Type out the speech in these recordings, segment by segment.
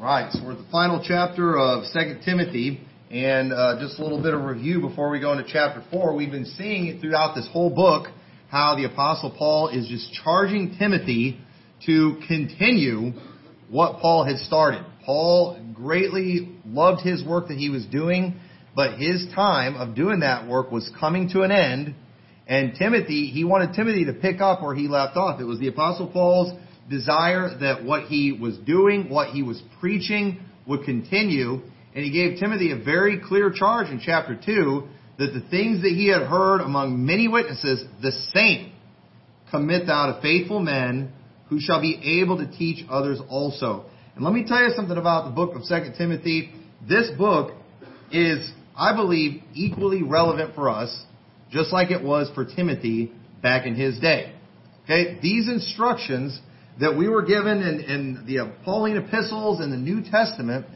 Right, so we're at the final chapter of Second Timothy, and uh, just a little bit of review before we go into chapter 4. We've been seeing throughout this whole book how the Apostle Paul is just charging Timothy to continue what Paul had started. Paul greatly loved his work that he was doing, but his time of doing that work was coming to an end, and Timothy, he wanted Timothy to pick up where he left off. It was the Apostle Paul's desire that what he was doing, what he was preaching would continue. And he gave Timothy a very clear charge in chapter 2 that the things that he had heard among many witnesses, the same commit thou to faithful men who shall be able to teach others also. And let me tell you something about the book of 2 Timothy. This book is, I believe, equally relevant for us, just like it was for Timothy back in his day. Okay? These instructions that we were given in, in the Pauline epistles and the New Testament,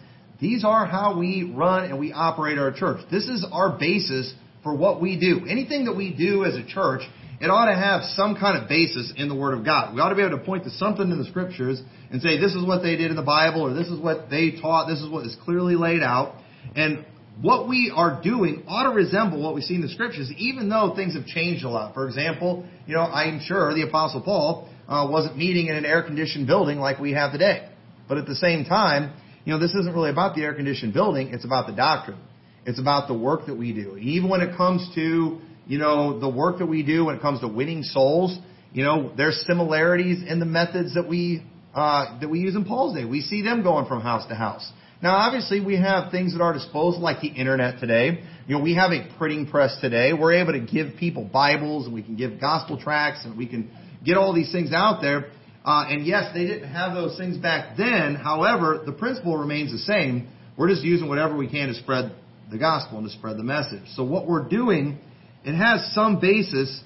these are how we run and we operate our church. This is our basis for what we do. Anything that we do as a church, it ought to have some kind of basis in the Word of God. We ought to be able to point to something in the Scriptures and say, this is what they did in the Bible, or this is what they taught, this is what is clearly laid out. And what we are doing ought to resemble what we see in the Scriptures, even though things have changed a lot. For example, you know, I'm sure the Apostle Paul uh, wasn't meeting in an air-conditioned building like we have today. But at the same time, you know, this isn't really about the air-conditioned building. It's about the doctrine. It's about the work that we do. Even when it comes to, you know, the work that we do when it comes to winning souls, you know, there's similarities in the methods that we uh, that we use in Paul's day. We see them going from house to house. Now, obviously, we have things at our disposal like the internet today. You know, we have a printing press today. We're able to give people Bibles and we can give gospel tracts and we can get all these things out there. Uh, and yes, they didn't have those things back then. However, the principle remains the same. We're just using whatever we can to spread the gospel and to spread the message. So what we're doing, it has some basis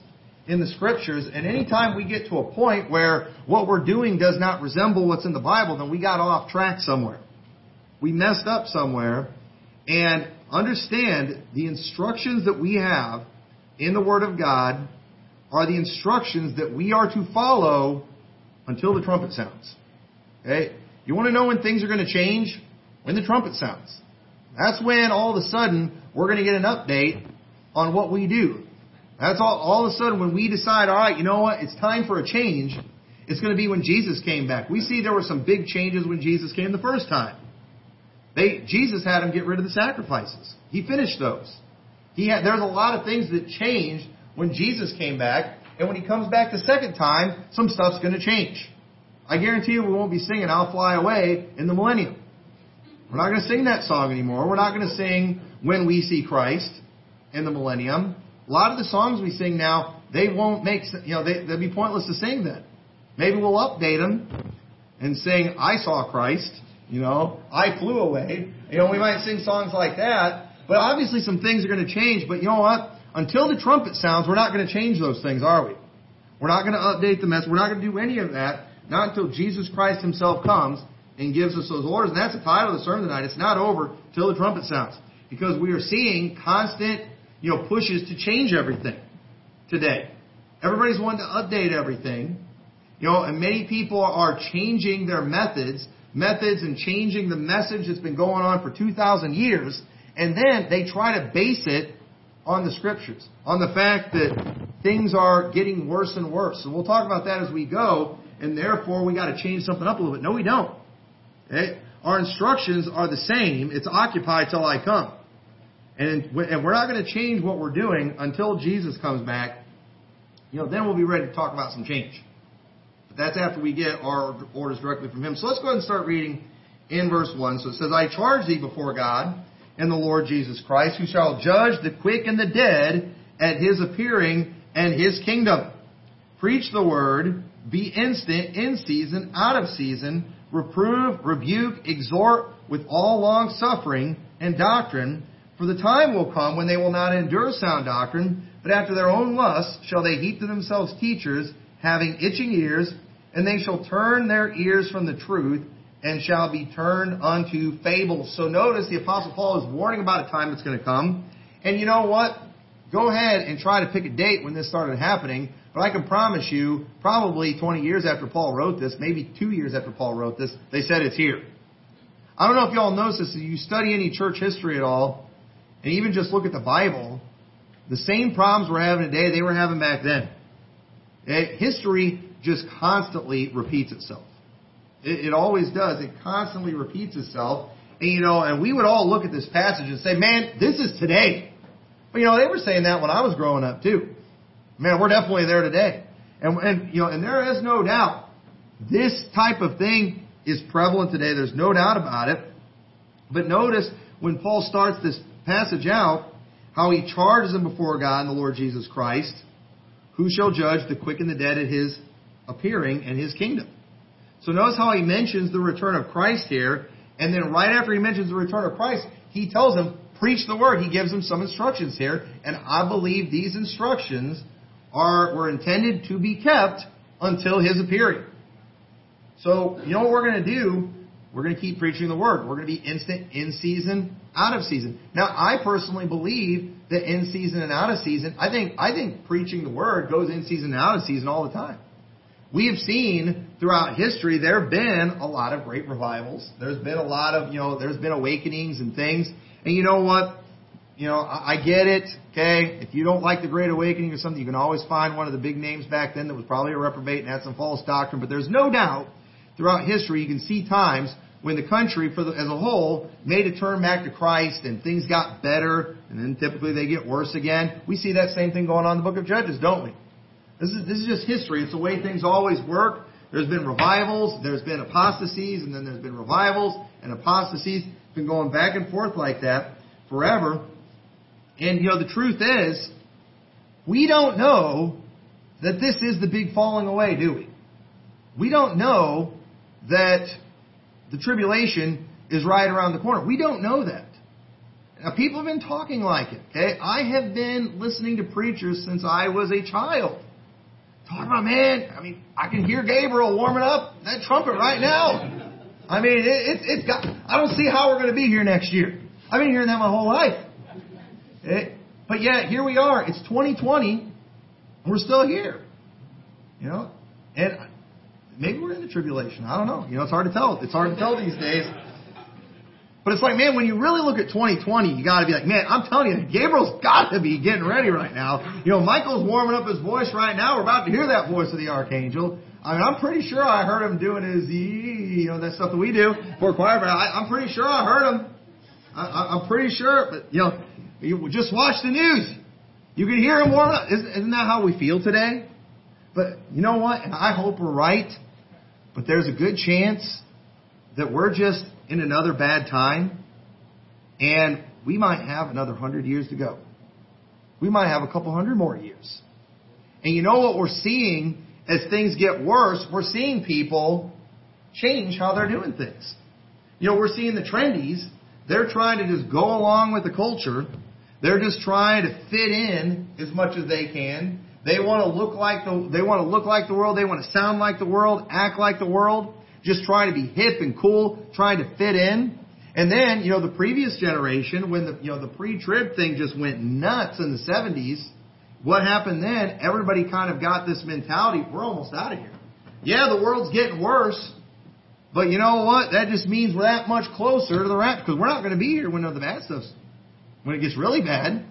in the scriptures. And anytime we get to a point where what we're doing does not resemble what's in the Bible, then we got off track somewhere. We messed up somewhere. And understand the instructions that we have in the Word of God are the instructions that we are to follow until the trumpet sounds. Okay? You want to know when things are going to change? When the trumpet sounds. That's when all of a sudden we're going to get an update on what we do. That's all, all of a sudden when we decide, alright, you know what, it's time for a change, it's going to be when Jesus came back. We see there were some big changes when Jesus came the first time. They, Jesus had them get rid of the sacrifices. He finished those. He had, there's a lot of things that changed when Jesus came back, and when he comes back the second time, some stuff's going to change. I guarantee you we won't be singing I'll Fly Away in the millennium. We're not going to sing that song anymore. We're not going to sing When We See Christ in the millennium. A lot of the songs we sing now, they won't make, you know, they, they'll be pointless to sing then. Maybe we'll update them and sing I Saw Christ, you know, I Flew Away. You know, we might sing songs like that, but obviously some things are going to change, but you know what? Until the trumpet sounds, we're not going to change those things, are we? We're not going to update the message. We're not going to do any of that. Not until Jesus Christ Himself comes and gives us those orders. And that's the title of the sermon tonight. It's not over till the trumpet sounds. Because we are seeing constant, you know, pushes to change everything today. Everybody's wanting to update everything. You know, and many people are changing their methods, methods and changing the message that's been going on for 2,000 years. And then they try to base it on the scriptures, on the fact that things are getting worse and worse. So we'll talk about that as we go, and therefore we got to change something up a little bit. No, we don't. Okay? Our instructions are the same. It's occupy till I come. And, and we're not going to change what we're doing until Jesus comes back. You know, then we'll be ready to talk about some change. But that's after we get our orders directly from Him. So let's go ahead and start reading in verse 1. So it says, I charge thee before God and the Lord Jesus Christ, who shall judge the quick and the dead at his appearing and his kingdom. Preach the word, be instant, in season, out of season, reprove, rebuke, exhort with all long suffering and doctrine, for the time will come when they will not endure sound doctrine, but after their own lusts shall they heap to themselves teachers, having itching ears, and they shall turn their ears from the truth and shall be turned unto fables. So notice the Apostle Paul is warning about a time that's going to come. And you know what? Go ahead and try to pick a date when this started happening. But I can promise you, probably 20 years after Paul wrote this, maybe two years after Paul wrote this, they said it's here. I don't know if y'all notice this, if you study any church history at all, and even just look at the Bible, the same problems we're having today, they were having back then. Eh, history just constantly repeats itself. It, it always does. It constantly repeats itself. And you know, and we would all look at this passage and say, man, this is today. But you know, they were saying that when I was growing up too. Man, we're definitely there today. And, and you know, and there is no doubt this type of thing is prevalent today. There's no doubt about it. But notice when Paul starts this passage out, how he charges them before God and the Lord Jesus Christ, who shall judge the quick and the dead at his appearing and his kingdom. So notice how he mentions the return of Christ here, and then right after he mentions the return of Christ, he tells them, preach the word. He gives them some instructions here, and I believe these instructions are were intended to be kept until his appearing. So, you know what we're going to do? We're going to keep preaching the word. We're going to be instant in season, out of season. Now, I personally believe that in season and out of season, I think I think preaching the word goes in season and out of season all the time. We have seen throughout history there have been a lot of great revivals. There's been a lot of, you know, there's been awakenings and things. And you know what? You know, I, I get it. Okay, if you don't like the Great Awakening or something, you can always find one of the big names back then that was probably a reprobate and had some false doctrine. But there's no doubt throughout history, you can see times when the country the, as a whole made a turn back to Christ and things got better, and then typically they get worse again. We see that same thing going on in the book of Judges, don't we? This is, this is just history. It's the way things always work. There's been revivals, there's been apostasies, and then there's been revivals and apostasies. It's been going back and forth like that forever. And you know, the truth is, we don't know that this is the big falling away, do we? We don't know that the tribulation is right around the corner. We don't know that. Now, people have been talking like it. Okay, I have been listening to preachers since I was a child. Talking about, man, I mean, I can hear Gabriel warming up that trumpet right now. I mean, it, it, it's got. I don't see how we're going to be here next year. I've been hearing that my whole life. It, but yet, here we are. It's 2020, and we're still here. You know, and maybe we're in the tribulation. I don't know. You know, it's hard to tell. It's hard to tell these days. But it's like, man, when you really look at 2020, you got to be like, man, I'm telling you, Gabriel's got to be getting ready right now. You know, Michael's warming up his voice right now. We're about to hear that voice of the archangel. I mean, I'm pretty sure I heard him doing his, you know, that stuff that we do for choir. But I, I'm pretty sure I heard him. I, I'm pretty sure. But you know, you just watch the news. You can hear him warming up. Isn't, isn't that how we feel today? But you know what? And I hope we're right. But there's a good chance that we're just in another bad time and we might have another hundred years to go. We might have a couple hundred more years. And you know what we're seeing as things get worse? We're seeing people change how they're doing things. You know, we're seeing the trendies. They're trying to just go along with the culture. They're just trying to fit in as much as they can. They want to look like the, they want to look like the world. They want to sound like the world, act like the world, just trying to be hip and cool, trying to fit in. And then, you know, the previous generation, when the, you know, the pre-trib thing just went nuts in the 70s, what happened then? Everybody kind of got this mentality, we're almost out of here. Yeah, the world's getting worse, but you know what? That just means we're that much closer to the rapture because we're not going to be here when the bad stuff's, when it gets really bad.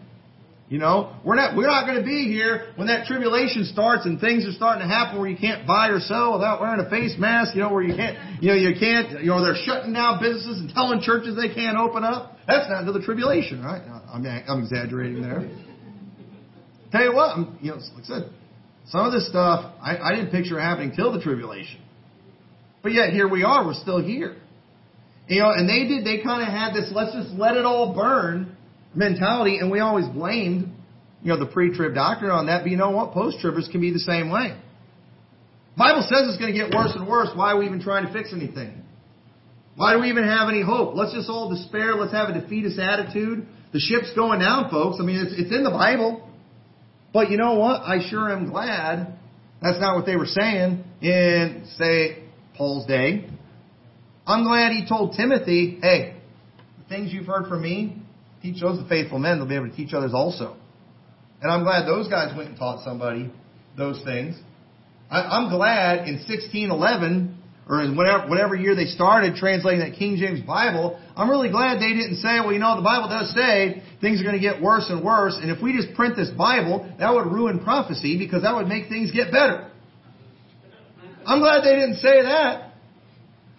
You know, we're not we're not going to be here when that tribulation starts and things are starting to happen where you can't buy or sell without wearing a face mask. You know, where you can't you know you can't you know they're shutting down businesses and telling churches they can't open up. That's not until the tribulation, right? I'm I'm exaggerating there. Tell you what, I'm, you know, like I said, some of this stuff I, I didn't picture happening till the tribulation, but yet here we are. We're still here. You know, and they did. They kind of had this. Let's just let it all burn mentality, and we always blamed, you know, the pre-trib doctrine on that. But you know what? Post-tribbers can be the same way. Bible says it's going to get worse and worse. Why are we even trying to fix anything? Why do we even have any hope? Let's just all despair. Let's have a defeatist attitude. The ship's going down, folks. I mean, it's, it's in the Bible. But you know what? I sure am glad that's not what they were saying in, say, Paul's day. I'm glad he told Timothy, hey, the things you've heard from me, teach those the faithful men, they'll be able to teach others also. And I'm glad those guys went and taught somebody those things. I, I'm glad in 1611 or in whatever, whatever year they started translating that King James Bible, I'm really glad they didn't say, well, you know, the Bible does say things are going to get worse and worse, and if we just print this Bible, that would ruin prophecy because that would make things get better. I'm glad they didn't say that.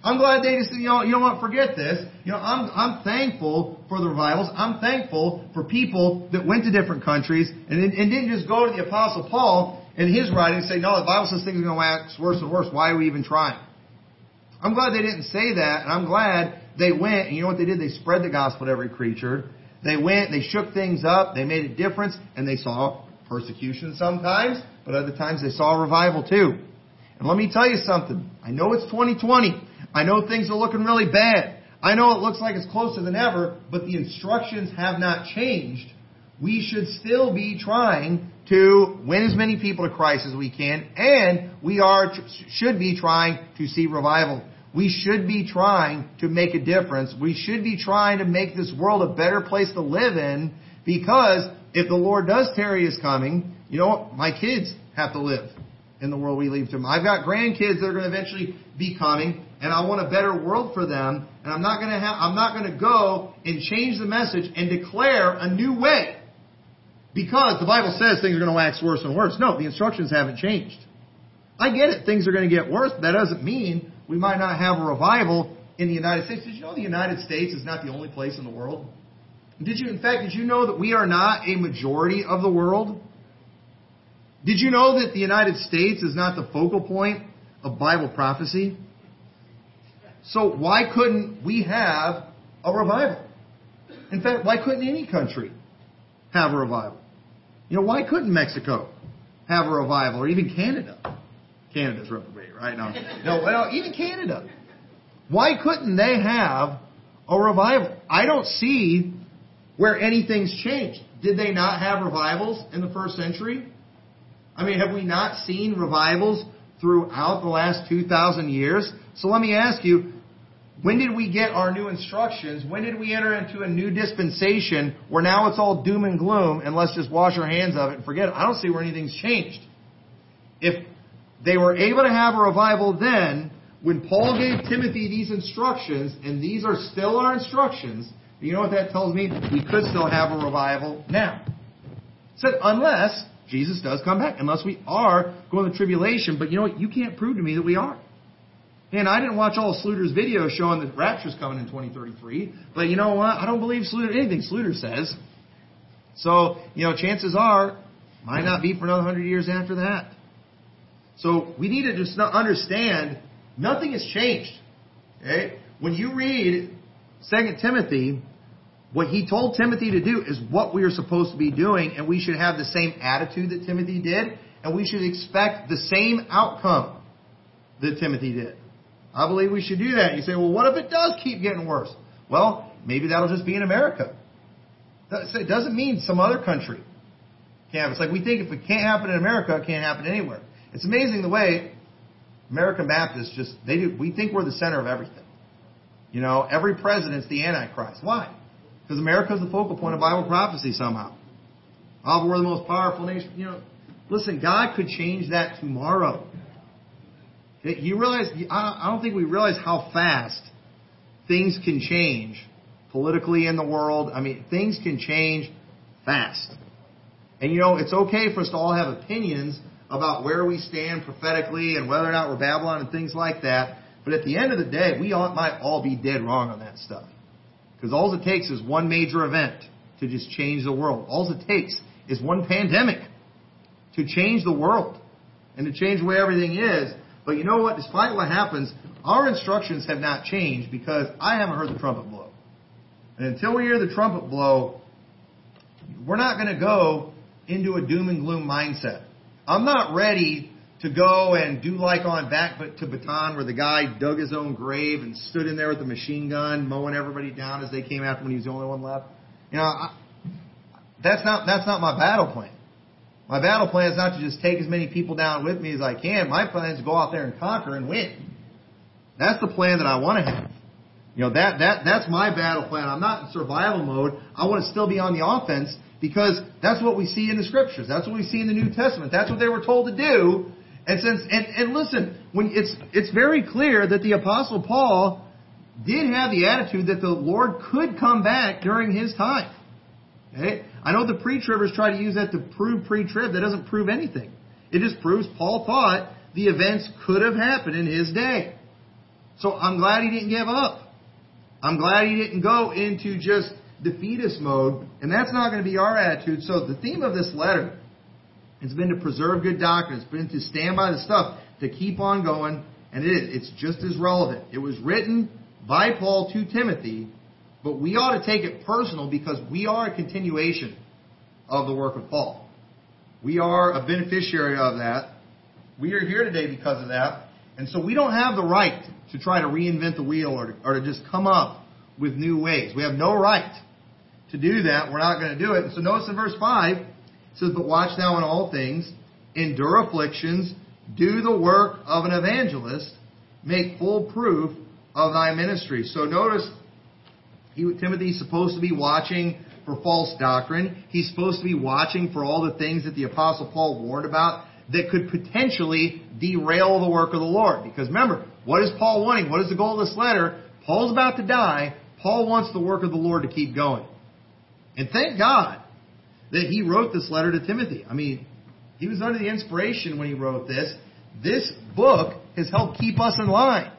I'm glad they just, you know, you know what, forget this. You know, I'm, I'm thankful for the revivals. I'm thankful for people that went to different countries and, and didn't just go to the Apostle Paul in his writing and say, no, the Bible says things are going to wax worse and worse. Why are we even trying? I'm glad they didn't say that, and I'm glad they went, and you know what they did? They spread the gospel to every creature. They went, they shook things up, they made a difference, and they saw persecution sometimes, but other times they saw revival too. And let me tell you something. I know it's 2020. I know things are looking really bad. I know it looks like it's closer than ever, but the instructions have not changed. We should still be trying to win as many people to Christ as we can, and we are should be trying to see revival. We should be trying to make a difference. We should be trying to make this world a better place to live in because if the Lord does tarry his coming, you know what? My kids have to live in the world we leave to them. I've got grandkids that are going to eventually be coming, and I want a better world for them. And I'm not going to have, I'm not going to go and change the message and declare a new way because the Bible says things are going to wax worse and worse. No, the instructions haven't changed. I get it, things are going to get worse, but that doesn't mean we might not have a revival in the United States. Did you know the United States is not the only place in the world? Did you, in fact, did you know that we are not a majority of the world? Did you know that the United States is not the focal point of Bible prophecy? So why couldn't we have a revival? In fact, why couldn't any country have a revival? You know, why couldn't Mexico have a revival or even Canada? Canada's reprobate, right? No, no, well, even Canada. Why couldn't they have a revival? I don't see where anything's changed. Did they not have revivals in the first century? I mean, have we not seen revivals throughout the last 2,000 years? So let me ask you, when did we get our new instructions? When did we enter into a new dispensation where now it's all doom and gloom and let's just wash our hands of it and forget it? I don't see where anything's changed. If they were able to have a revival then, when Paul gave Timothy these instructions, and these are still our instructions, you know what that tells me? We could still have a revival now. Said, unless Jesus does come back, unless we are going to tribulation. But you know what? You can't prove to me that we are. And I didn't watch all of Sluter's videos showing that rapture's coming in 2033. But you know what? I don't believe Sluter, anything Sluter says. So, you know, chances are, might not be for another hundred years after that. So we need to just understand nothing has changed. Okay? When you read 2 Timothy, what he told Timothy to do is what we are supposed to be doing, and we should have the same attitude that Timothy did, and we should expect the same outcome that Timothy did. I believe we should do that. You say, well, what if it does keep getting worse? Well, maybe that'll just be in America. It doesn't mean some other country can't. have. It's like we think if it can't happen in America, it can't happen anywhere. It's amazing the way American Baptists just they do. We think we're the center of everything. You know, every president's the Antichrist. Why? Because America is the focal point of Bible prophecy somehow. Oh, we're the most powerful nation. You know, listen, God could change that tomorrow. You realize, I don't think we realize how fast things can change politically in the world. I mean, things can change fast. And you know, it's okay for us to all have opinions about where we stand prophetically and whether or not we're Babylon and things like that. But at the end of the day, we all, might all be dead wrong on that stuff. Because all it takes is one major event to just change the world. All it takes is one pandemic to change the world and to change the way everything is. But you know what? Despite what happens, our instructions have not changed because I haven't heard the trumpet blow. And until we hear the trumpet blow, we're not going to go into a doom and gloom mindset. I'm not ready to go and do like on Back to Bataan where the guy dug his own grave and stood in there with a machine gun mowing everybody down as they came after when he was the only one left. You know, I, that's not that's not my battle plan. My battle plan is not to just take as many people down with me as I can. My plan is to go out there and conquer and win. That's the plan that I want to have. You know, that, that, that's my battle plan. I'm not in survival mode. I want to still be on the offense because that's what we see in the scriptures. That's what we see in the New Testament. That's what they were told to do and since and, and listen, when it's, it's very clear that the apostle Paul did have the attitude that the Lord could come back during his time. Okay? I know the pre-tribbers try to use that to prove pre-trib. That doesn't prove anything. It just proves Paul thought the events could have happened in his day. So I'm glad he didn't give up. I'm glad he didn't go into just defeatist mode, and that's not going to be our attitude. So the theme of this letter has been to preserve good doctrine. It's been to stand by the stuff, to keep on going, and it is. It's just as relevant. It was written by Paul to Timothy, but we ought to take it personal because we are a continuation of the work of Paul. We are a beneficiary of that. We are here today because of that. And so we don't have the right to try to reinvent the wheel or to, or to just come up with new ways. We have no right to do that. We're not going to do it. And so notice in verse 5, it says, But watch thou in all things, endure afflictions, do the work of an evangelist, make full proof of thy ministry. So notice, he, Timothy's supposed to be watching for false doctrine. He's supposed to be watching for all the things that the Apostle Paul warned about that could potentially derail the work of the Lord. Because remember, what is Paul wanting? What is the goal of this letter? Paul's about to die. Paul wants the work of the Lord to keep going. And thank God that he wrote this letter to Timothy. I mean, he was under the inspiration when he wrote this. This book has helped keep us in line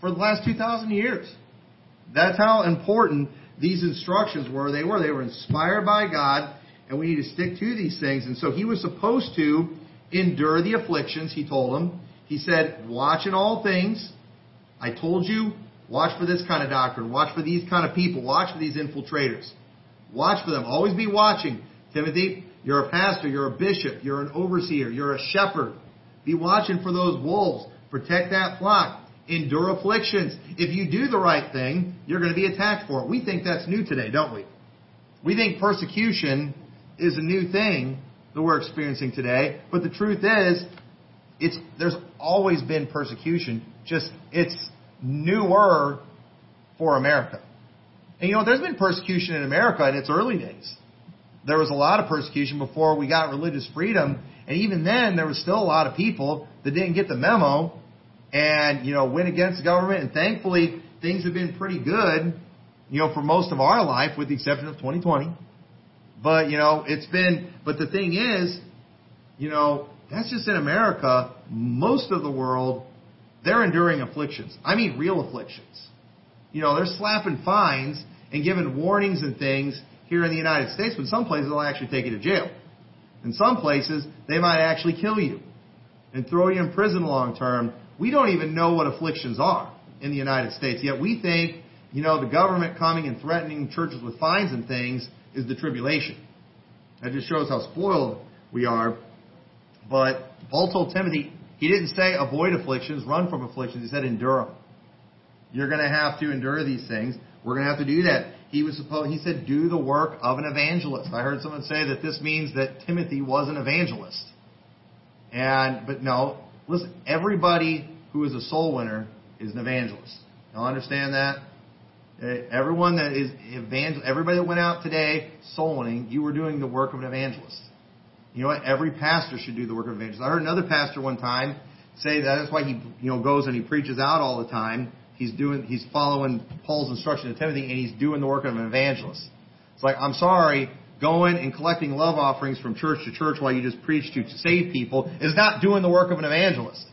for the last 2,000 years. That's how important these instructions were. They were. They were inspired by God and we need to stick to these things. And so he was supposed to endure the afflictions, he told them. He said, Watch in all things. I told you, watch for this kind of doctrine. Watch for these kind of people. Watch for these infiltrators. Watch for them. Always be watching. Timothy, you're a pastor, you're a bishop, you're an overseer, you're a shepherd. Be watching for those wolves. Protect that flock. Endure afflictions. If you do the right thing, you're going to be attacked for it. We think that's new today, don't we? We think persecution is a new thing that we're experiencing today. But the truth is, it's there's always been persecution. Just it's newer for America. And you know, there's been persecution in America in its early days. There was a lot of persecution before we got religious freedom, and even then there was still a lot of people that didn't get the memo and you know went against the government. And thankfully, things have been pretty good, you know, for most of our life, with the exception of 2020. But, you know, it's been, but the thing is, you know, that's just in America. Most of the world, they're enduring afflictions. I mean, real afflictions. You know, they're slapping fines and given warnings and things here in the United States, but some places they'll actually take you to jail. In some places, they might actually kill you and throw you in prison long term. We don't even know what afflictions are in the United States, yet we think, you know, the government coming and threatening churches with fines and things is the tribulation. That just shows how spoiled we are. But Paul told Timothy, he didn't say avoid afflictions, run from afflictions. He said endure them. You're going to have to endure these things. We're going to have to do that. He was supposed, he said, do the work of an evangelist. I heard someone say that this means that Timothy was an evangelist. And, but no, listen, everybody who is a soul winner is an evangelist. Y'all understand that? Uh, everyone that is evangel, everybody that went out today soul winning, you were doing the work of an evangelist. You know what? Every pastor should do the work of an evangelist. I heard another pastor one time say that that's why he you know goes and he preaches out all the time. He's doing he's following Paul's instruction to Timothy and he's doing the work of an evangelist. It's like I'm sorry, going and collecting love offerings from church to church while you just preach to, save people is not doing the work of an evangelist.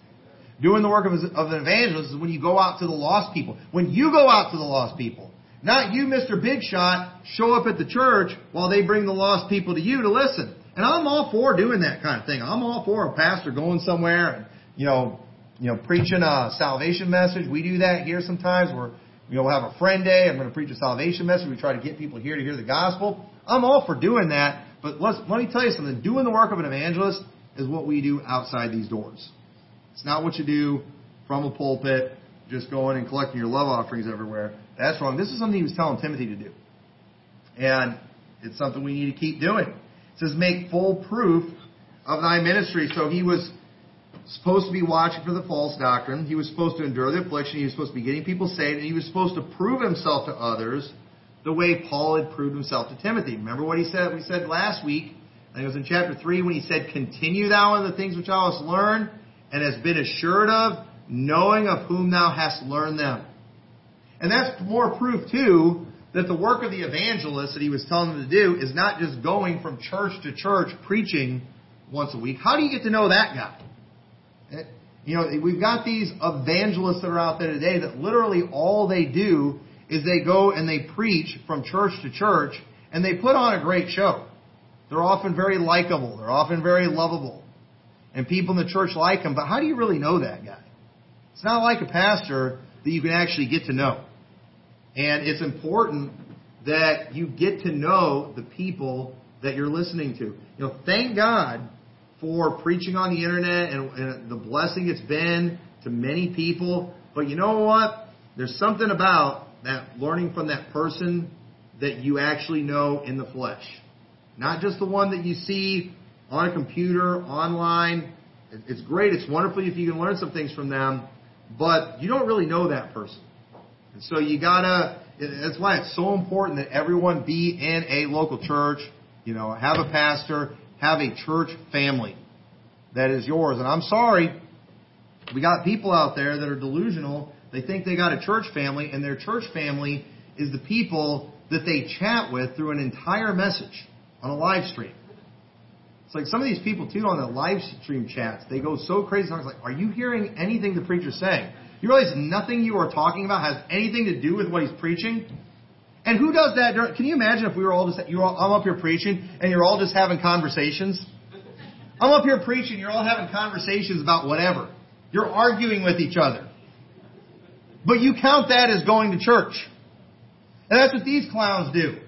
Doing the work of, of an evangelist is when you go out to the lost people. When you go out to the lost people. Not you, Mr. Big Shot, show up at the church while they bring the lost people to you to listen. And I'm all for doing that kind of thing. I'm all for a pastor going somewhere and, you know, you know, preaching a salvation message. We do that here sometimes. We're, you know, we'll have a friend day. I'm going to preach a salvation message. We try to get people here to hear the gospel. I'm all for doing that. But let's, let me tell you something. Doing the work of an evangelist is what we do outside these doors. It's not what you do from a pulpit, just going and collecting your love offerings everywhere. That's wrong. This is something he was telling Timothy to do. And it's something we need to keep doing. It says, make full proof of thy ministry. So he was supposed to be watching for the false doctrine. He was supposed to endure the affliction. He was supposed to be getting people saved. And he was supposed to prove himself to others the way Paul had proved himself to Timothy. Remember what he said? We said last week, I think it was in chapter 3 when he said, Continue thou in the things which thou hast learned and has been assured of, knowing of whom thou hast learned them. And that's more proof, too, that the work of the evangelist that he was telling them to do is not just going from church to church preaching once a week. How do you get to know that guy? You know, we've got these evangelists that are out there today that literally all they do is they go and they preach from church to church and they put on a great show. They're often very likable. They're often very lovable. And people in the church like them. But how do you really know that guy? It's not like a pastor that you can actually get to know. And it's important that you get to know the people that you're listening to. You know, thank God for preaching on the internet and, and the blessing it's been to many people. But you know what? There's something about that learning from that person that you actually know in the flesh. Not just the one that you see on a computer, online. It's great. It's wonderful if you can learn some things from them, but you don't really know that person. And so you gotta, that's why it's so important that everyone be in a local church, you know, have a pastor, have a church family that is yours. And I'm sorry, we got people out there that are delusional. They think they got a church family, and their church family is the people that they chat with through an entire message on a live stream. It's like some of these people too on the live stream chats, they go so crazy. I was like, are you hearing anything the preacher's saying? You realize nothing you are talking about has anything to do with what he's preaching? And who does that? Can you imagine if we were all just, all, I'm up here preaching and you're all just having conversations? I'm up here preaching, you're all having conversations about whatever. You're arguing with each other. But you count that as going to church. And that's what these clowns do.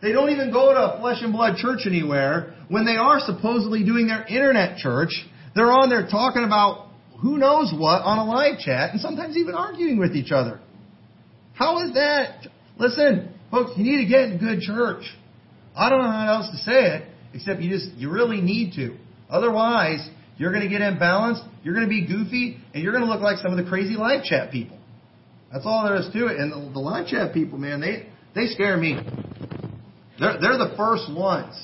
They don't even go to a flesh and blood church anywhere. When they are supposedly doing their internet church, they're on there talking about who knows what on a live chat and sometimes even arguing with each other. How is that? Listen, folks, you need to get in good church. I don't know how else to say it, except you just, you really need to. Otherwise, you're going to get imbalanced, you're going to be goofy, and you're going to look like some of the crazy live chat people. That's all there is to it. And the, the live chat people, man, they, they scare me. They're, they're the first ones.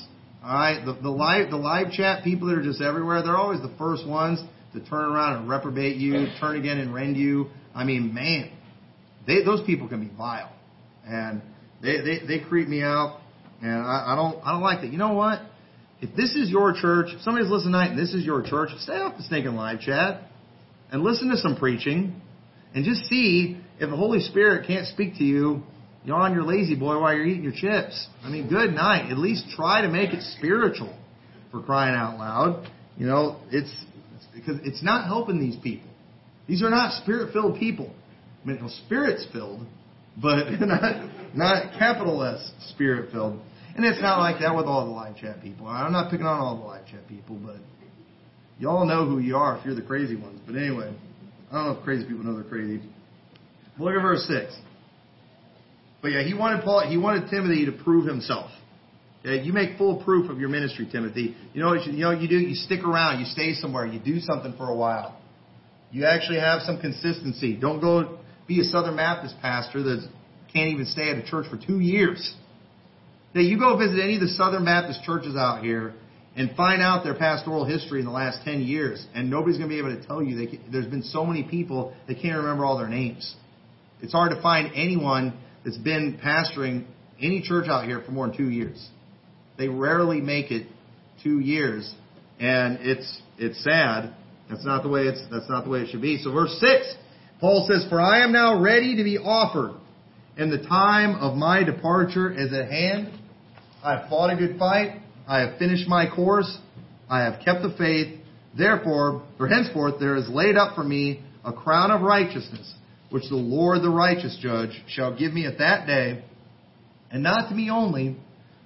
All right, the, the live the live chat people that are just everywhere. They're always the first ones to turn around and reprobate you, turn again and rend you. I mean, man, they, those people can be vile, and they, they, they creep me out, and I, I don't I don't like that. You know what? If this is your church, if somebody's listening tonight and this is your church, stay off the stinking live chat and listen to some preaching, and just see if the Holy Spirit can't speak to you. You're on your lazy boy while you're eating your chips. I mean, good night. At least try to make it spiritual for crying out loud. You know, it's because it's not helping these people. These are not spirit filled people. I mean, well, spirits filled, but not, not capital S spirit filled. And it's not like that with all the live chat people. I'm not picking on all the live chat people, but y'all know who you are if you're the crazy ones. But anyway, I don't know if crazy people know they're crazy. Look at verse six. But yeah, he wanted Paul. He wanted Timothy to prove himself. Okay, you make full proof of your ministry, Timothy. You know what you, you know what you do? You stick around. You stay somewhere. You do something for a while. You actually have some consistency. Don't go be a Southern Baptist pastor that can't even stay at a church for two years. Now, you go visit any of the Southern Baptist churches out here and find out their pastoral history in the last 10 years, and nobody's going to be able to tell you. They, there's been so many people, they can't remember all their names. It's hard to find anyone that's been pastoring any church out here for more than two years. They rarely make it two years, and it's it's sad. That's not the way it's that's not the way it should be. So verse six, Paul says, "For I am now ready to be offered, and the time of my departure is at hand. I have fought a good fight. I have finished my course. I have kept the faith. Therefore, for henceforth, there is laid up for me a crown of righteousness, which the Lord, the righteous judge, shall give me at that day, and not to me only."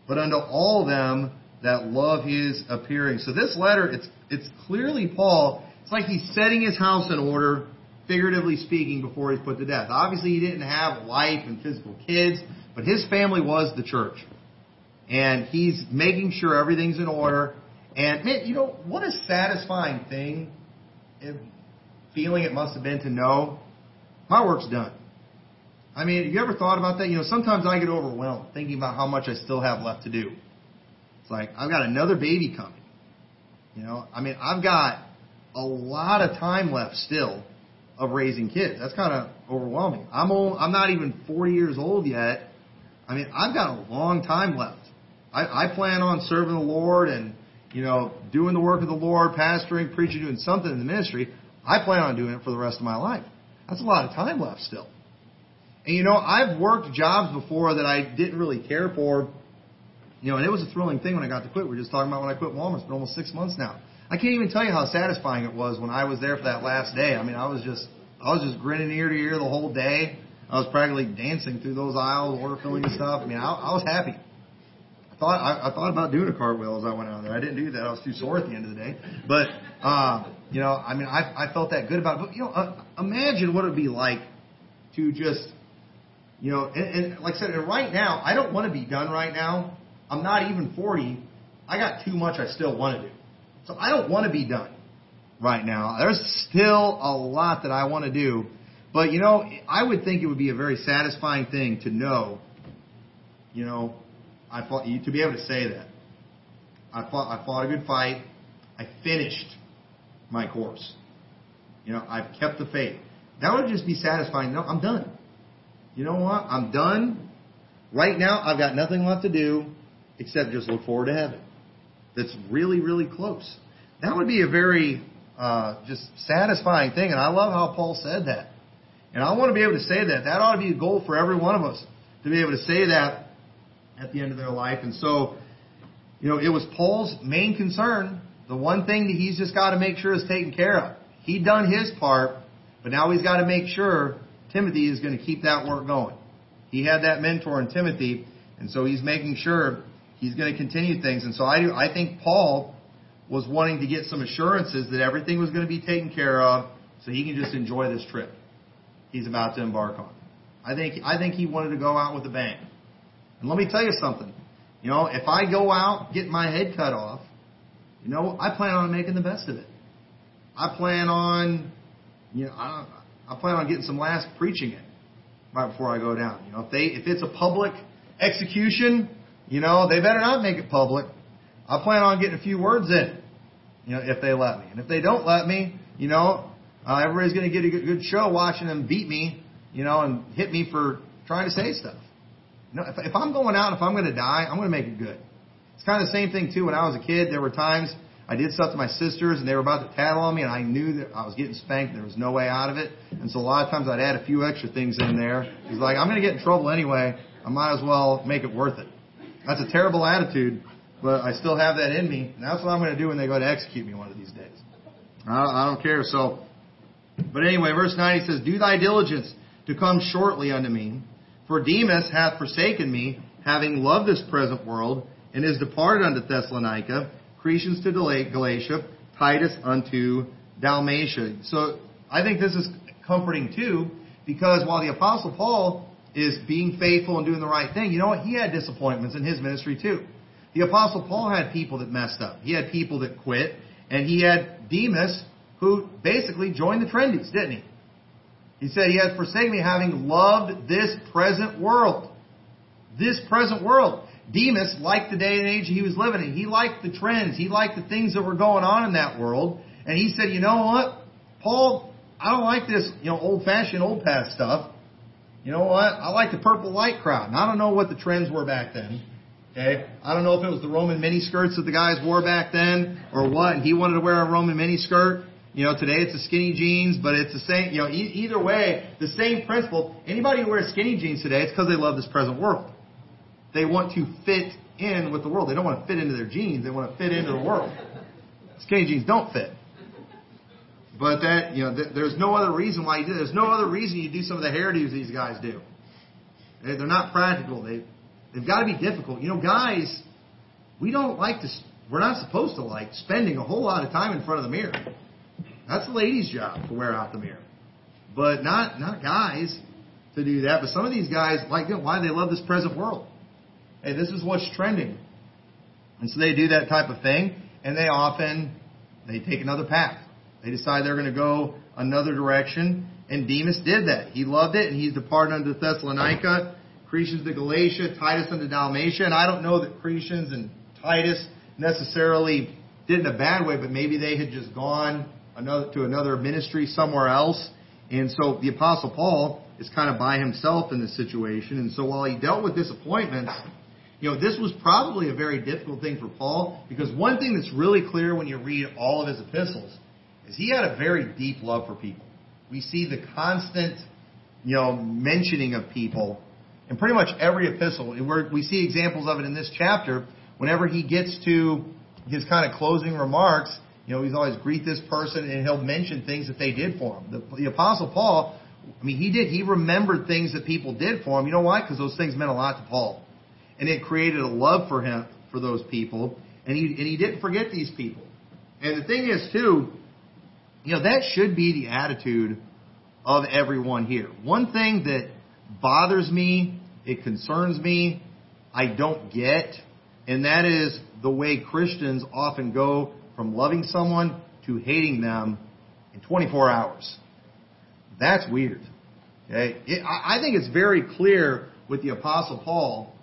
but unto all them that love his appearing. So this letter, it's, it's clearly Paul, it's like he's setting his house in order, figuratively speaking, before he's put to death. Obviously he didn't have wife and physical kids, but his family was the church. And he's making sure everything's in order. And man, you know, what a satisfying thing, feeling it must have been to know, my work's done. I mean, have you ever thought about that? You know, sometimes I get overwhelmed thinking about how much I still have left to do. It's like, I've got another baby coming. You know, I mean, I've got a lot of time left still of raising kids. That's kind of overwhelming. I'm old, I'm not even 40 years old yet. I mean, I've got a long time left. I, I plan on serving the Lord and, you know, doing the work of the Lord, pastoring, preaching, doing something in the ministry. I plan on doing it for the rest of my life. That's a lot of time left still. And you know, I've worked jobs before that I didn't really care for. You know, and it was a thrilling thing when I got to quit. We are just talking about when I quit Walmart. It's been almost six months now. I can't even tell you how satisfying it was when I was there for that last day. I mean, I was just, I was just grinning ear to ear the whole day. I was practically dancing through those aisles, order filling and stuff. I mean, I, I was happy. I thought, I, I thought about doing a cartwheel as I went out there. I didn't do that. I was too sore at the end of the day. But, uh, you know, I mean, I, I felt that good about it. But, you know, uh, imagine what it would be like to just, you know, and, and like I said, and right now, I don't want to be done right now. I'm not even 40. I got too much I still want to do. So I don't want to be done right now. There's still a lot that I want to do. But, you know, I would think it would be a very satisfying thing to know, you know, I fought, to be able to say that. I fought, I fought a good fight. I finished my course. You know, I've kept the faith. That would just be satisfying. No, I'm done. You know what? I'm done. Right now, I've got nothing left to do except just look forward to heaven. That's really, really close. That would be a very uh, just satisfying thing, and I love how Paul said that. And I want to be able to say that. That ought to be a goal for every one of us to be able to say that at the end of their life. And so, you know, it was Paul's main concern. The one thing that he's just got to make sure is taken care of. He'd done his part, but now he's got to make sure Timothy is going to keep that work going. He had that mentor in Timothy, and so he's making sure he's going to continue things. And so I I think Paul was wanting to get some assurances that everything was going to be taken care of so he can just enjoy this trip he's about to embark on. I think, I think he wanted to go out with a bang. And let me tell you something. You know, if I go out, get my head cut off, you know, I plan on making the best of it. I plan on, you know, I, I plan on getting some last preaching in right before I go down. You know, if they, if it's a public execution, you know, they better not make it public. I plan on getting a few words in, you know, if they let me. And if they don't let me, you know, uh, everybody's going to get a good, show watching them beat me, you know, and hit me for trying to say stuff. You know, if, if I'm going out, if I'm going to die, I'm going to make it good. It's kind of the same thing too. When I was a kid, there were times I did stuff to my sisters and they were about to tattle on me, and I knew that I was getting spanked. There was no way out of it, and so a lot of times I'd add a few extra things in there. It's like I'm going to get in trouble anyway. I might as well make it worth it. That's a terrible attitude, but I still have that in me, and that's what I'm going to do when they go to execute me one of these days. I don't care. So, but anyway, verse 9 he says, "Do thy diligence to come shortly unto me, for Demas hath forsaken me, having loved this present world, and is departed unto Thessalonica." Crescens to Galatia, Titus unto Dalmatia. So I think this is comforting too, because while the Apostle Paul is being faithful and doing the right thing, you know what? He had disappointments in his ministry too. The Apostle Paul had people that messed up. He had people that quit, and he had Demas who basically joined the trendies, didn't he? He said, He has forsaken me having loved this present world. This present world. Demas liked the day and age he was living in. He liked the trends. He liked the things that were going on in that world. And he said, you know what? Paul, I don't like this, you know, old fashioned, old past stuff. You know what? I like the purple light crowd. And I don't know what the trends were back then. Okay? I don't know if it was the Roman miniskirts that the guys wore back then or what. And he wanted to wear a Roman miniskirt. You know, today it's the skinny jeans, but it's the same, you know, e- either way, the same principle. Anybody who wears skinny jeans today, it's because they love this present world. They want to fit in with the world. They don't want to fit into their jeans. They want to fit into the world. Skinny jeans don't fit. But that, you know, th- there's no other reason why you do. There's no other reason you do some of the hairdos these guys do. They, they're not practical. They, they've got to be difficult. You know, guys, we don't like to. We're not supposed to like spending a whole lot of time in front of the mirror. That's the ladies' job to wear out the mirror, but not not guys to do that. But some of these guys like why they love this present world hey, this is what's trending. And so they do that type of thing, and they often they take another path. They decide they're going to go another direction, and Demas did that. He loved it, and he's departed unto Thessalonica, Crescens to Galatia, Titus unto Dalmatia. And I don't know that Crescens and Titus necessarily did in a bad way, but maybe they had just gone another to another ministry somewhere else. And so the apostle Paul is kind of by himself in this situation. And so while he dealt with disappointments, you know, this was probably a very difficult thing for Paul because one thing that's really clear when you read all of his epistles is he had a very deep love for people. We see the constant, you know, mentioning of people in pretty much every epistle. we see examples of it in this chapter. Whenever he gets to his kind of closing remarks, you know, he's always greet this person and he'll mention things that they did for him. The, the Apostle Paul, I mean, he did. He remembered things that people did for him. You know why? Because those things meant a lot to Paul. And it created a love for him, for those people. And he, and he didn't forget these people. And the thing is, too, you know, that should be the attitude of everyone here. One thing that bothers me, it concerns me, I don't get, and that is the way Christians often go from loving someone to hating them in 24 hours. That's weird. Okay? It, I think it's very clear with the Apostle Paul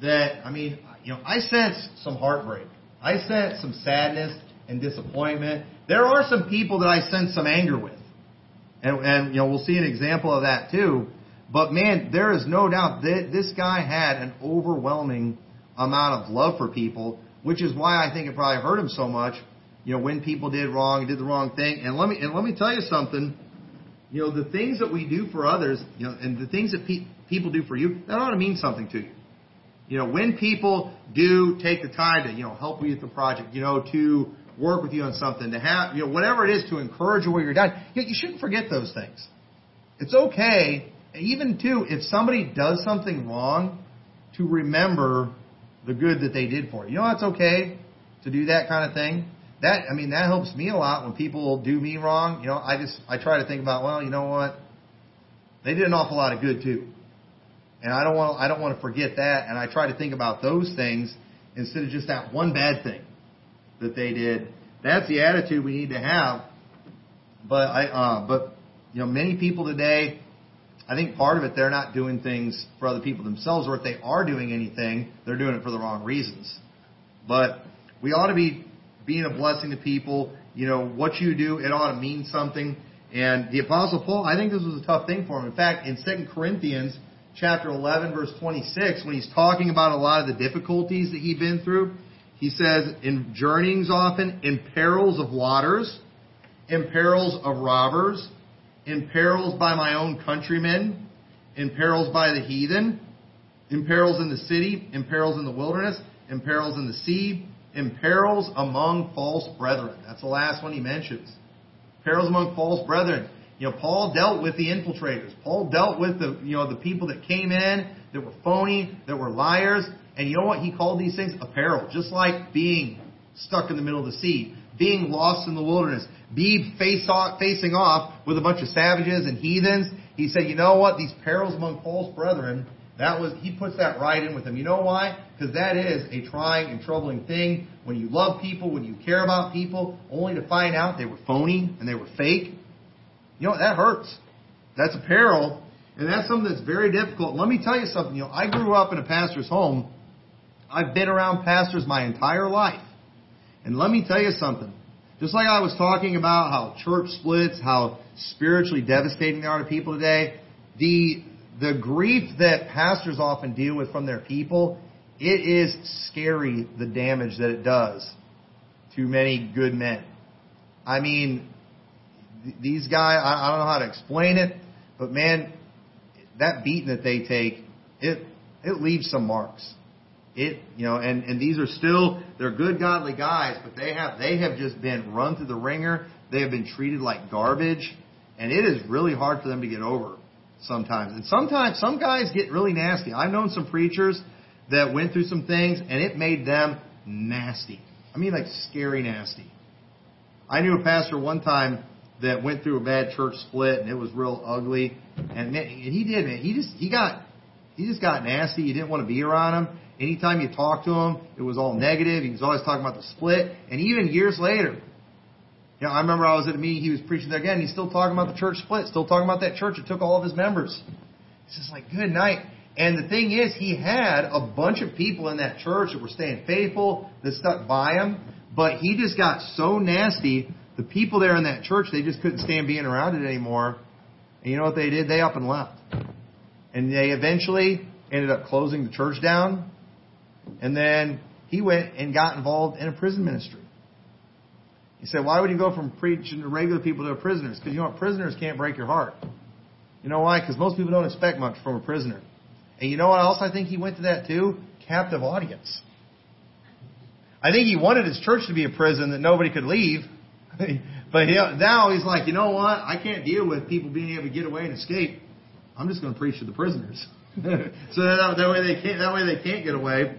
that, I mean, you know, I sense some heartbreak. I sense some sadness and disappointment. There are some people that I sense some anger with. And, and you know, we'll see an example of that too. But man, there is no doubt that this guy had an overwhelming amount of love for people, which is why I think it probably hurt him so much you know, when people did wrong, did the wrong thing. And let me and let me tell you something. You know, the things that we do for others, you know, and the things that pe- people do for you, that ought to mean something to you. You know, when people do take the time to, you know, help you with the project, you know, to work with you on something, to have, you know, whatever it is to encourage you where you're done, you, you shouldn't forget those things. It's okay, even too, if somebody does something wrong, to remember the good that they did for you. You know, it's okay to do that kind of thing that I mean that helps me a lot when people do me wrong. You know, I just I try to think about well, you know what, they did an awful lot of good too, and I don't want I don't want to forget that, and I try to think about those things instead of just that one bad thing that they did. That's the attitude we need to have. But I uh, but you know many people today. I think part of it they're not doing things for other people themselves, or if they are doing anything, they're doing it for the wrong reasons. But we ought to be being a blessing to people. You know, what you do, it ought to mean something. And the Apostle Paul, I think this was a tough thing for him. In fact, in 2 Corinthians chapter 11, verse 26, when he's talking about a lot of the difficulties that he'd been through, he says, in journeyings often, in perils of waters, in perils of robbers, in perils by my own countrymen, in perils by the heathen, in perils in the city, in perils in the wilderness, in perils in the sea, in perils among false brethren. That's the last one he mentions. Perils among false brethren. You know, Paul dealt with the infiltrators. Paul dealt with the, you know, the people that came in that were phony, that were liars. And you know what? He called these things a peril. Just like being stuck in the middle of the sea, being lost in the wilderness, be face off, facing off with a bunch of savages and heathens. He said, you know what? These perils among false brethren that was he puts that right in with them. You know why? Because that is a trying and troubling thing when you love people, when you care about people, only to find out they were phony and they were fake. You know that hurts. That's a peril, and that's something that's very difficult. Let me tell you something. You know, I grew up in a pastor's home. I've been around pastors my entire life, and let me tell you something. Just like I was talking about how church splits, how spiritually devastating they are to people today, the the grief that pastors often deal with from their people, it is scary the damage that it does to many good men. I mean, these guys, I don't know how to explain it, but man, that beating that they take, it it leaves some marks. It you know, and and these are still they're good godly guys, but they have they have just been run through the wringer. They have been treated like garbage, and it is really hard for them to get over sometimes. And sometimes some guys get really nasty. I've known some preachers that went through some things and it made them nasty. I mean like scary nasty. I knew a pastor one time that went through a bad church split and it was real ugly. And man, he did, man. He just he got he just got nasty. You didn't want to be around him. Anytime you talked to him, it was all negative. He was always talking about the split. And even years later, you know, I remember I was at a meeting, he was preaching there again, he's still talking about the church split, still talking about that church that took all of his members. It's just like, good night. And the thing is, he had a bunch of people in that church that were staying faithful, that stuck by him, but he just got so nasty, the people there in that church, they just couldn't stand being around it anymore. And you know what they did? They up and left. And they eventually ended up closing the church down. And then he went and got involved in a prison ministry. He said, why would you go from preaching to regular people to prisoners? Because you know what? Prisoners can't break your heart. You know why? Because most people don't expect much from a prisoner. And you know what else I think he went to that too? Captive audience. I think he wanted his church to be a prison that nobody could leave. but he, now he's like, you know what? I can't deal with people being able to get away and escape. I'm just going to preach to the prisoners. so that, that way they can't. That way they can't get away.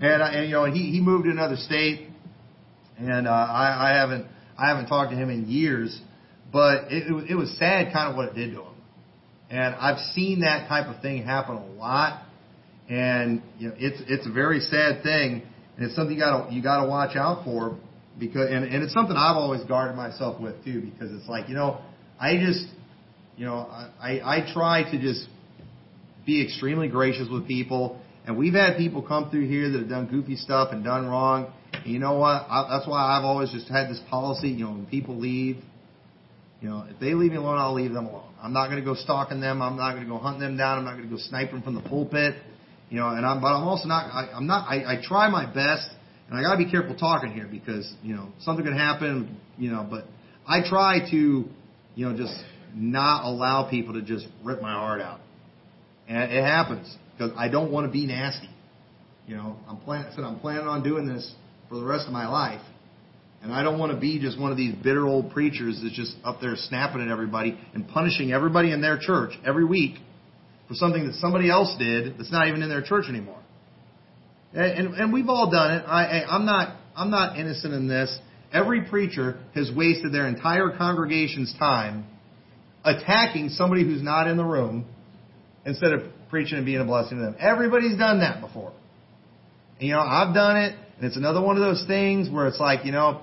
And, and you know, he he moved to another state, and uh, I, I haven't I haven't talked to him in years, but it, it it was sad, kind of what it did to him. And I've seen that type of thing happen a lot, and you know, it's it's a very sad thing, and it's something you got to you got to watch out for because and, and it's something I've always guarded myself with too because it's like you know I just you know I I try to just be extremely gracious with people. And we've had people come through here that have done goofy stuff and done wrong. And you know what? I, that's why I've always just had this policy. You know, when people leave, you know, if they leave me alone, I'll leave them alone. I'm not going to go stalking them. I'm not going to go hunting them down. I'm not going to go sniping from the pulpit. You know, and I'm, but I'm also not. I, I'm not. I, I try my best, and I got to be careful talking here because you know something could happen. You know, but I try to, you know, just not allow people to just rip my heart out. And it happens because I don't want to be nasty. You know, I'm plan- said I'm planning on doing this for the rest of my life. And I don't want to be just one of these bitter old preachers that's just up there snapping at everybody and punishing everybody in their church every week for something that somebody else did that's not even in their church anymore. And, and, and we've all done it. I, I'm not I'm not innocent in this. Every preacher has wasted their entire congregation's time attacking somebody who's not in the room instead of preaching and being a blessing to them. Everybody's done that before. And, you know, I've done it, and it's another one of those things where it's like, you know,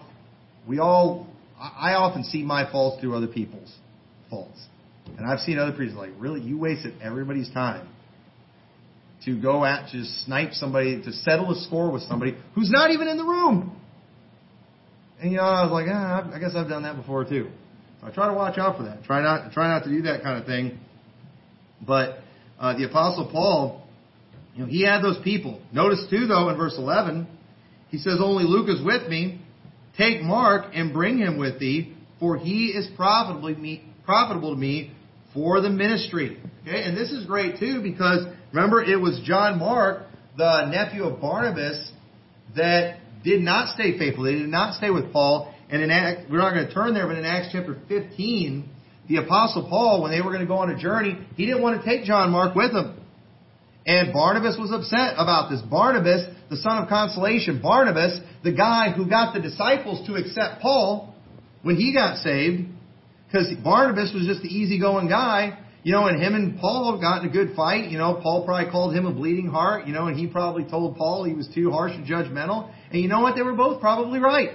we all, I often see my faults through other people's faults. And I've seen other preachers like, really, you wasted everybody's time to go at, to snipe somebody, to settle a score with somebody who's not even in the room. And you know, I was like, ah, I guess I've done that before too. So I try to watch out for that. Try not, try not to do that kind of thing. But uh, the Apostle Paul, you know, he had those people. Notice too, though, in verse 11, he says, Only Luke is with me. Take Mark and bring him with thee, for he is profitable to me, profitable to me for the ministry. Okay, and this is great too because remember it was John Mark, the nephew of Barnabas, that did not stay faithful. They did not stay with Paul. And in Act, we're not going to turn there, but in Acts chapter 15, the Apostle Paul, when they were going to go on a journey, he didn't want to take John Mark with him. And Barnabas was upset about this. Barnabas, the son of consolation, Barnabas, the guy who got the disciples to accept Paul when he got saved, because Barnabas was just the easygoing guy, you know, and him and Paul got in a good fight. You know, Paul probably called him a bleeding heart, you know, and he probably told Paul he was too harsh and judgmental. And you know what? They were both probably right.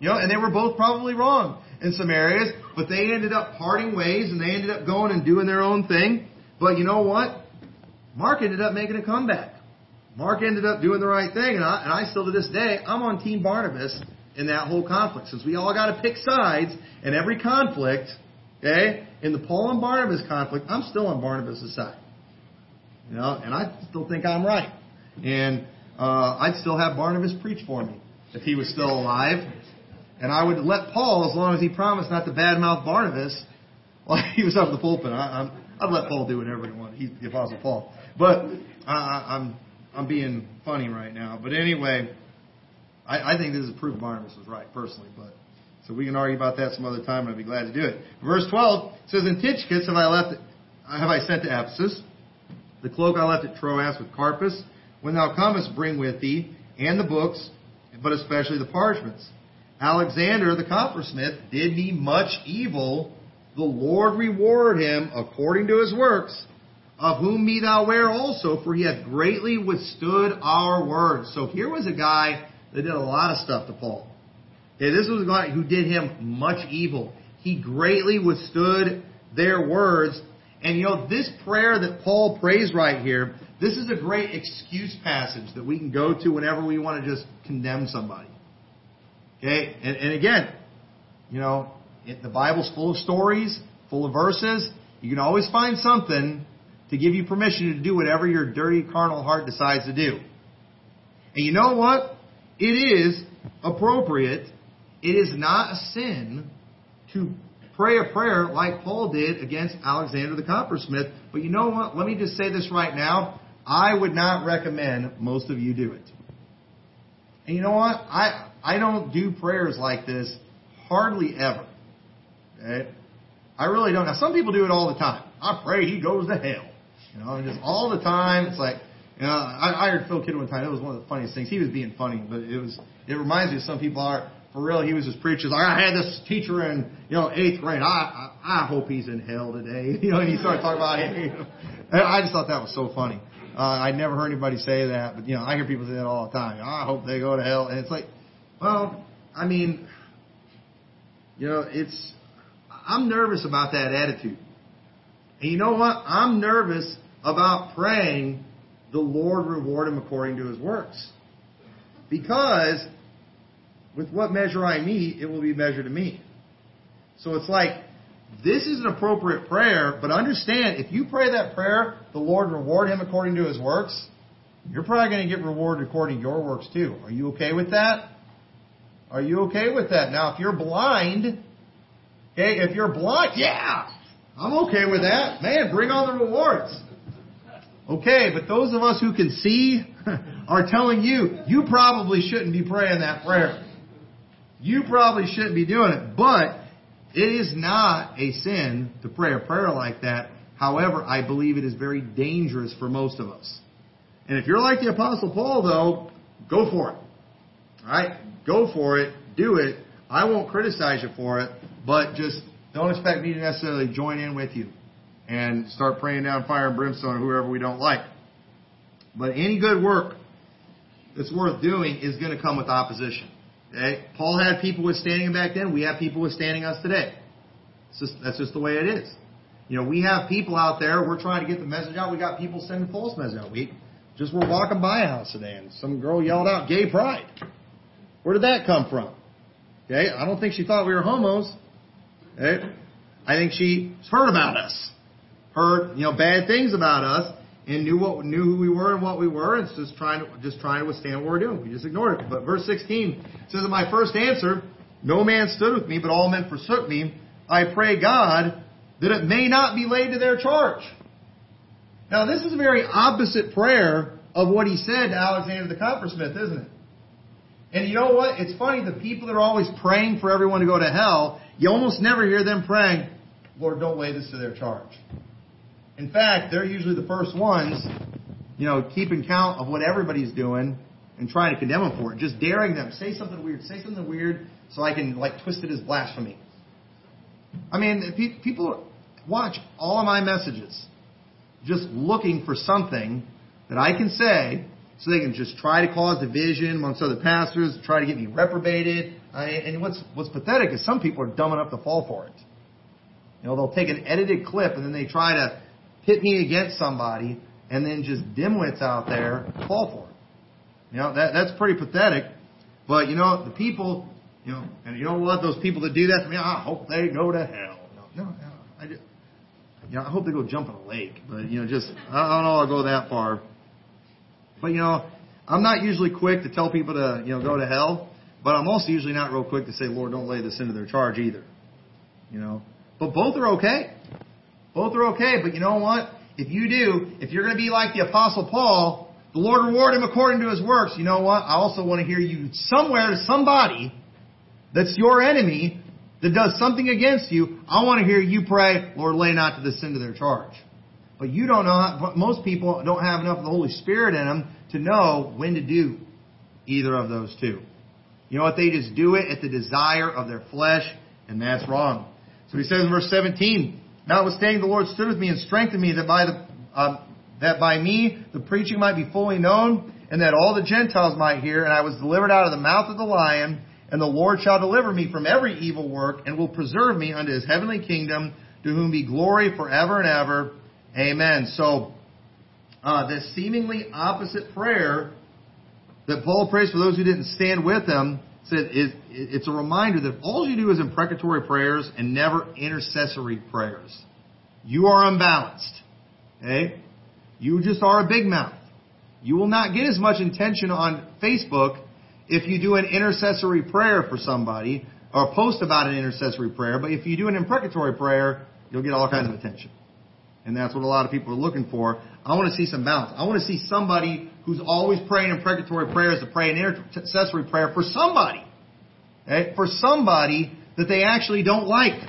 You know, and they were both probably wrong in some areas, but they ended up parting ways and they ended up going and doing their own thing. But you know what? Mark ended up making a comeback. Mark ended up doing the right thing, and I, and I still to this day, I'm on Team Barnabas in that whole conflict. Since we all got to pick sides in every conflict, okay, in the Paul and Barnabas conflict, I'm still on Barnabas' side. You know, and I still think I'm right. And uh, I'd still have Barnabas preach for me if he was still alive. And I would let Paul, as long as he promised not to badmouth Barnabas while he was up the pulpit. I, I'm, I'd let Paul do whatever he wanted. He's the Apostle Paul. But I, I'm I'm being funny right now. But anyway, I, I think this is proof Barnabas was right, personally. But so we can argue about that some other time, and I'd be glad to do it. Verse 12 says, "In Tychicus have I left, have I sent to Ephesus. The cloak I left at Troas with Carpus. When thou comest, bring with thee and the books, but especially the parchments." Alexander the coppersmith did me much evil. The Lord reward him according to his works, of whom be thou aware also, for he hath greatly withstood our words. So here was a guy that did a lot of stuff to Paul. Okay, this was a guy who did him much evil. He greatly withstood their words. And you know, this prayer that Paul prays right here, this is a great excuse passage that we can go to whenever we want to just condemn somebody. Okay? And, and again, you know, it, the Bible's full of stories, full of verses. You can always find something to give you permission to do whatever your dirty carnal heart decides to do. And you know what? It is appropriate. It is not a sin to pray a prayer like Paul did against Alexander the coppersmith. But you know what? Let me just say this right now. I would not recommend most of you do it. And you know what? I I don't do prayers like this hardly ever. Okay? I really don't. Now some people do it all the time. I pray he goes to hell. You know, and just all the time. It's like, you know, I, I heard Phil Kidd one time. It was one of the funniest things. He was being funny, but it was. It reminds me of some people are for real. He was just preaching. Like I had this teacher in you know eighth grade. I I, I hope he's in hell today. You know, and he started talking about it. You know. I just thought that was so funny. Uh, I'd never heard anybody say that, but you know, I hear people say that all the time. I hope they go to hell, and it's like, well, I mean, you know, it's. I'm nervous about that attitude. And you know what? I'm nervous about praying the Lord reward him according to his works. Because with what measure I mete, it will be measured to me. So it's like, this is an appropriate prayer, but understand, if you pray that prayer, the Lord reward him according to his works, you're probably going to get rewarded according to your works too. Are you okay with that? Are you okay with that? Now, if you're blind, okay, if you're blind, yeah, I'm okay with that. Man, bring on the rewards. Okay, but those of us who can see are telling you, you probably shouldn't be praying that prayer. You probably shouldn't be doing it. But it is not a sin to pray a prayer like that. However, I believe it is very dangerous for most of us. And if you're like the Apostle Paul, though, go for it. Alright? Go for it. Do it. I won't criticize you for it, but just don't expect me to necessarily join in with you and start praying down fire and brimstone or whoever we don't like. But any good work that's worth doing is going to come with opposition. Okay? Paul had people withstanding him back then. We have people withstanding us today. Just, that's just the way it is. You know, we have people out there. We're trying to get the message out. We got people sending false message out. We just were walking by a house today, and some girl yelled out "gay pride." Where did that come from? Okay, I don't think she thought we were homos. Okay? I think she heard about us heard, you know, bad things about us and knew what knew who we were and what we were, and just trying to just trying to withstand what we're doing. We just ignored it. But verse 16 says, "In my first answer, no man stood with me, but all men forsook me. I pray God that it may not be laid to their charge." Now, this is a very opposite prayer of what he said to Alexander the coppersmith, isn't it? And you know what? It's funny, the people that are always praying for everyone to go to hell, you almost never hear them praying, Lord, don't lay this to their charge. In fact, they're usually the first ones, you know, keeping count of what everybody's doing and trying to condemn them for it. Just daring them. Say something weird. Say something weird so I can, like, twist it as blasphemy. I mean, people watch all of my messages just looking for something that I can say so they can just try to cause division amongst other pastors, try to get me reprobated. I, and what's, what's pathetic is some people are dumb enough to fall for it. You know, they'll take an edited clip and then they try to pit me against somebody, and then just dimwits out there fall for it. You know, that, that's pretty pathetic. But, you know, the people, you know, and you know what? Those people that do that to me, I hope they go to hell. No, no, no I just, you know, I hope they go jump in a lake. But, you know, just, I don't know I'll go that far. But, you know, I'm not usually quick to tell people to, you know, go to hell. But I'm also usually not real quick to say, Lord, don't lay this into their charge either. You know, but both are okay. Both are okay, but you know what? If you do, if you're going to be like the Apostle Paul, the Lord reward him according to his works. You know what? I also want to hear you somewhere to somebody that's your enemy that does something against you. I want to hear you pray, Lord, lay not to the sin to their charge. But you don't know, most people don't have enough of the Holy Spirit in them to know when to do either of those two. You know what? They just do it at the desire of their flesh, and that's wrong. So he says in verse 17, Notwithstanding, the Lord stood with me and strengthened me that by the um, that by me the preaching might be fully known, and that all the Gentiles might hear. And I was delivered out of the mouth of the lion. And the Lord shall deliver me from every evil work, and will preserve me unto His heavenly kingdom, to whom be glory forever and ever. Amen. So, uh, this seemingly opposite prayer that Paul prays for those who didn't stand with him said it, it's a reminder that all you do is imprecatory prayers and never intercessory prayers. You are unbalanced. Okay? You just are a big mouth. You will not get as much attention on Facebook if you do an intercessory prayer for somebody or post about an intercessory prayer, but if you do an imprecatory prayer, you'll get all kinds of attention. And that's what a lot of people are looking for. I want to see some balance. I want to see somebody who's always praying imprecatory prayers to pray an intercessory prayer for somebody. Okay? For somebody that they actually don't like.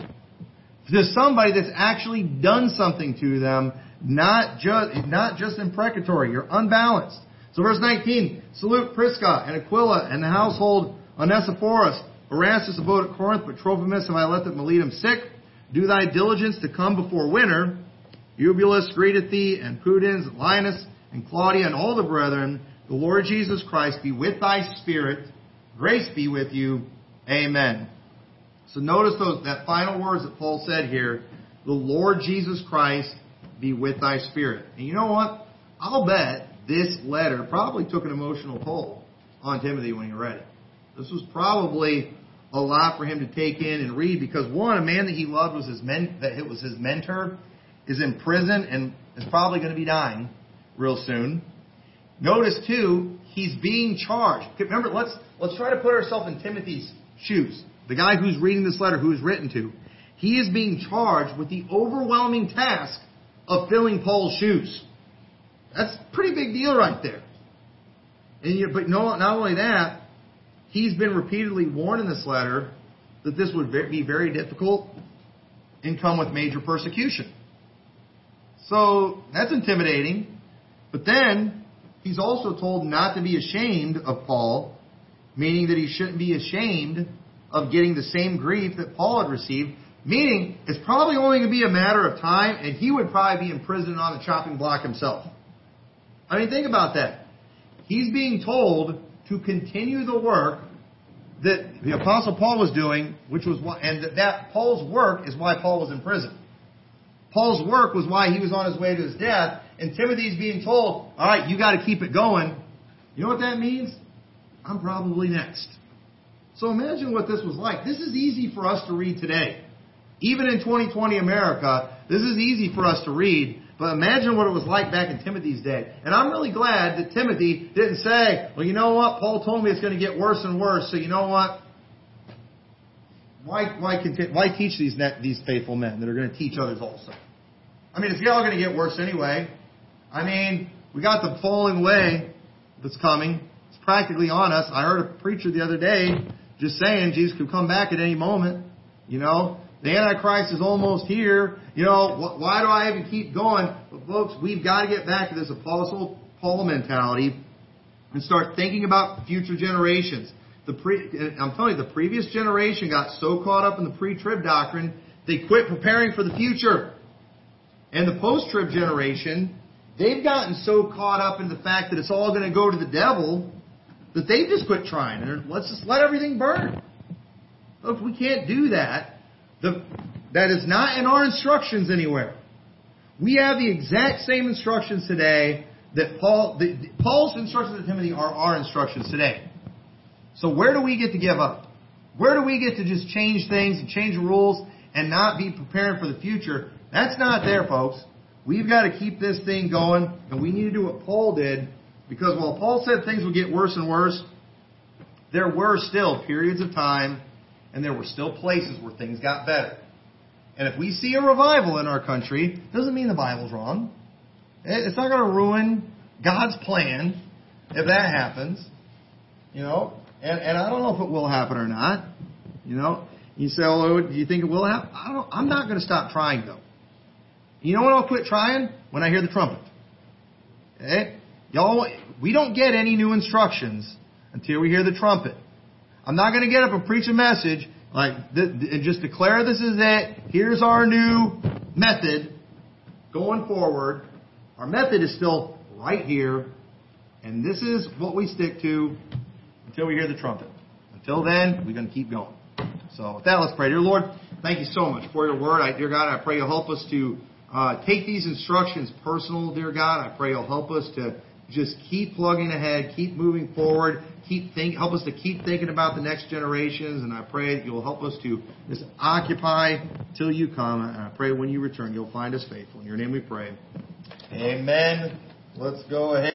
To somebody that's actually done something to them, not just, not just imprecatory. You're unbalanced. So verse 19, salute Prisca and Aquila and the household Onesiphorus. Erastus abode at Corinth, but Trophimus have I left at Miletum sick. Do thy diligence to come before winter. Eubulus greeteth thee, and Pudens, and Linus, and Claudia, and all the brethren. The Lord Jesus Christ be with thy spirit. Grace be with you. Amen. So notice those that final words that Paul said here. The Lord Jesus Christ be with thy spirit. And you know what? I'll bet this letter probably took an emotional toll on Timothy when he read it. This was probably a lot for him to take in and read because one, a man that he loved was his men, that it was his mentor, is in prison and is probably going to be dying real soon. Notice too, he's being charged. Remember, let's let's try to put ourselves in Timothy's shoes. The guy who's reading this letter, who is written to, he is being charged with the overwhelming task of filling Paul's shoes. That's a pretty big deal right there. And you, but no, not only that, he's been repeatedly warned in this letter that this would be very difficult and come with major persecution. So that's intimidating. But then he's also told not to be ashamed of Paul, meaning that he shouldn't be ashamed of getting the same grief that Paul had received. Meaning, it's probably only going to be a matter of time, and he would probably be imprisoned on the chopping block himself. I mean, think about that. He's being told to continue the work that the apostle Paul was doing, which was and that Paul's work is why Paul was in prison. Paul's work was why he was on his way to his death, and Timothy's being told, all right, you got to keep it going. You know what that means? I'm probably next. So imagine what this was like. This is easy for us to read today. Even in 2020 America, this is easy for us to read. But imagine what it was like back in Timothy's day. And I'm really glad that Timothy didn't say, well, you know what? Paul told me it's going to get worse and worse. So you know what? Why, why, continue, why teach these, these faithful men that are going to teach others also? I mean, it's all going to get worse anyway. I mean, we got the falling away that's coming. It's practically on us. I heard a preacher the other day just saying Jesus could come back at any moment. You know, the Antichrist is almost here. You know, why do I even keep going? But folks, we've got to get back to this apostle Paul mentality and start thinking about future generations. I'm telling you, the previous generation got so caught up in the pre-trib doctrine, they quit preparing for the future. And the post-trib generation, they've gotten so caught up in the fact that it's all going to go to the devil that they've just quit trying. And let's just let everything burn. Look, we can't do that. The, that is not in our instructions anywhere. We have the exact same instructions today that Paul, the, Paul's instructions to Timothy are our instructions today. So where do we get to give up? Where do we get to just change things and change the rules and not be preparing for the future? That's not there, folks. We've got to keep this thing going, and we need to do what Paul did, because while Paul said things would get worse and worse, there were still periods of time, and there were still places where things got better. And if we see a revival in our country, doesn't mean the Bible's wrong. It's not going to ruin God's plan if that happens. You know, and, and I don't know if it will happen or not. You know, you say, "Oh, do you think it will happen?" I don't. I'm not going to stop trying though. You know when I'll quit trying? When I hear the trumpet. Okay? Y'all, we don't get any new instructions until we hear the trumpet. I'm not going to get up and preach a message like and just declare this is it. Here's our new method going forward. Our method is still right here, and this is what we stick to until we hear the trumpet. Until then, we're going to keep going. So with that, let's pray. Dear Lord, thank you so much for your word. I, dear God, I pray you'll help us to uh, take these instructions personal, dear God. I pray you'll help us to just keep plugging ahead, keep moving forward, keep think, help us to keep thinking about the next generations, and I pray that you'll help us to just occupy till you come. And I pray when you return, you'll find us faithful. In your name we pray. Amen. Let's go ahead.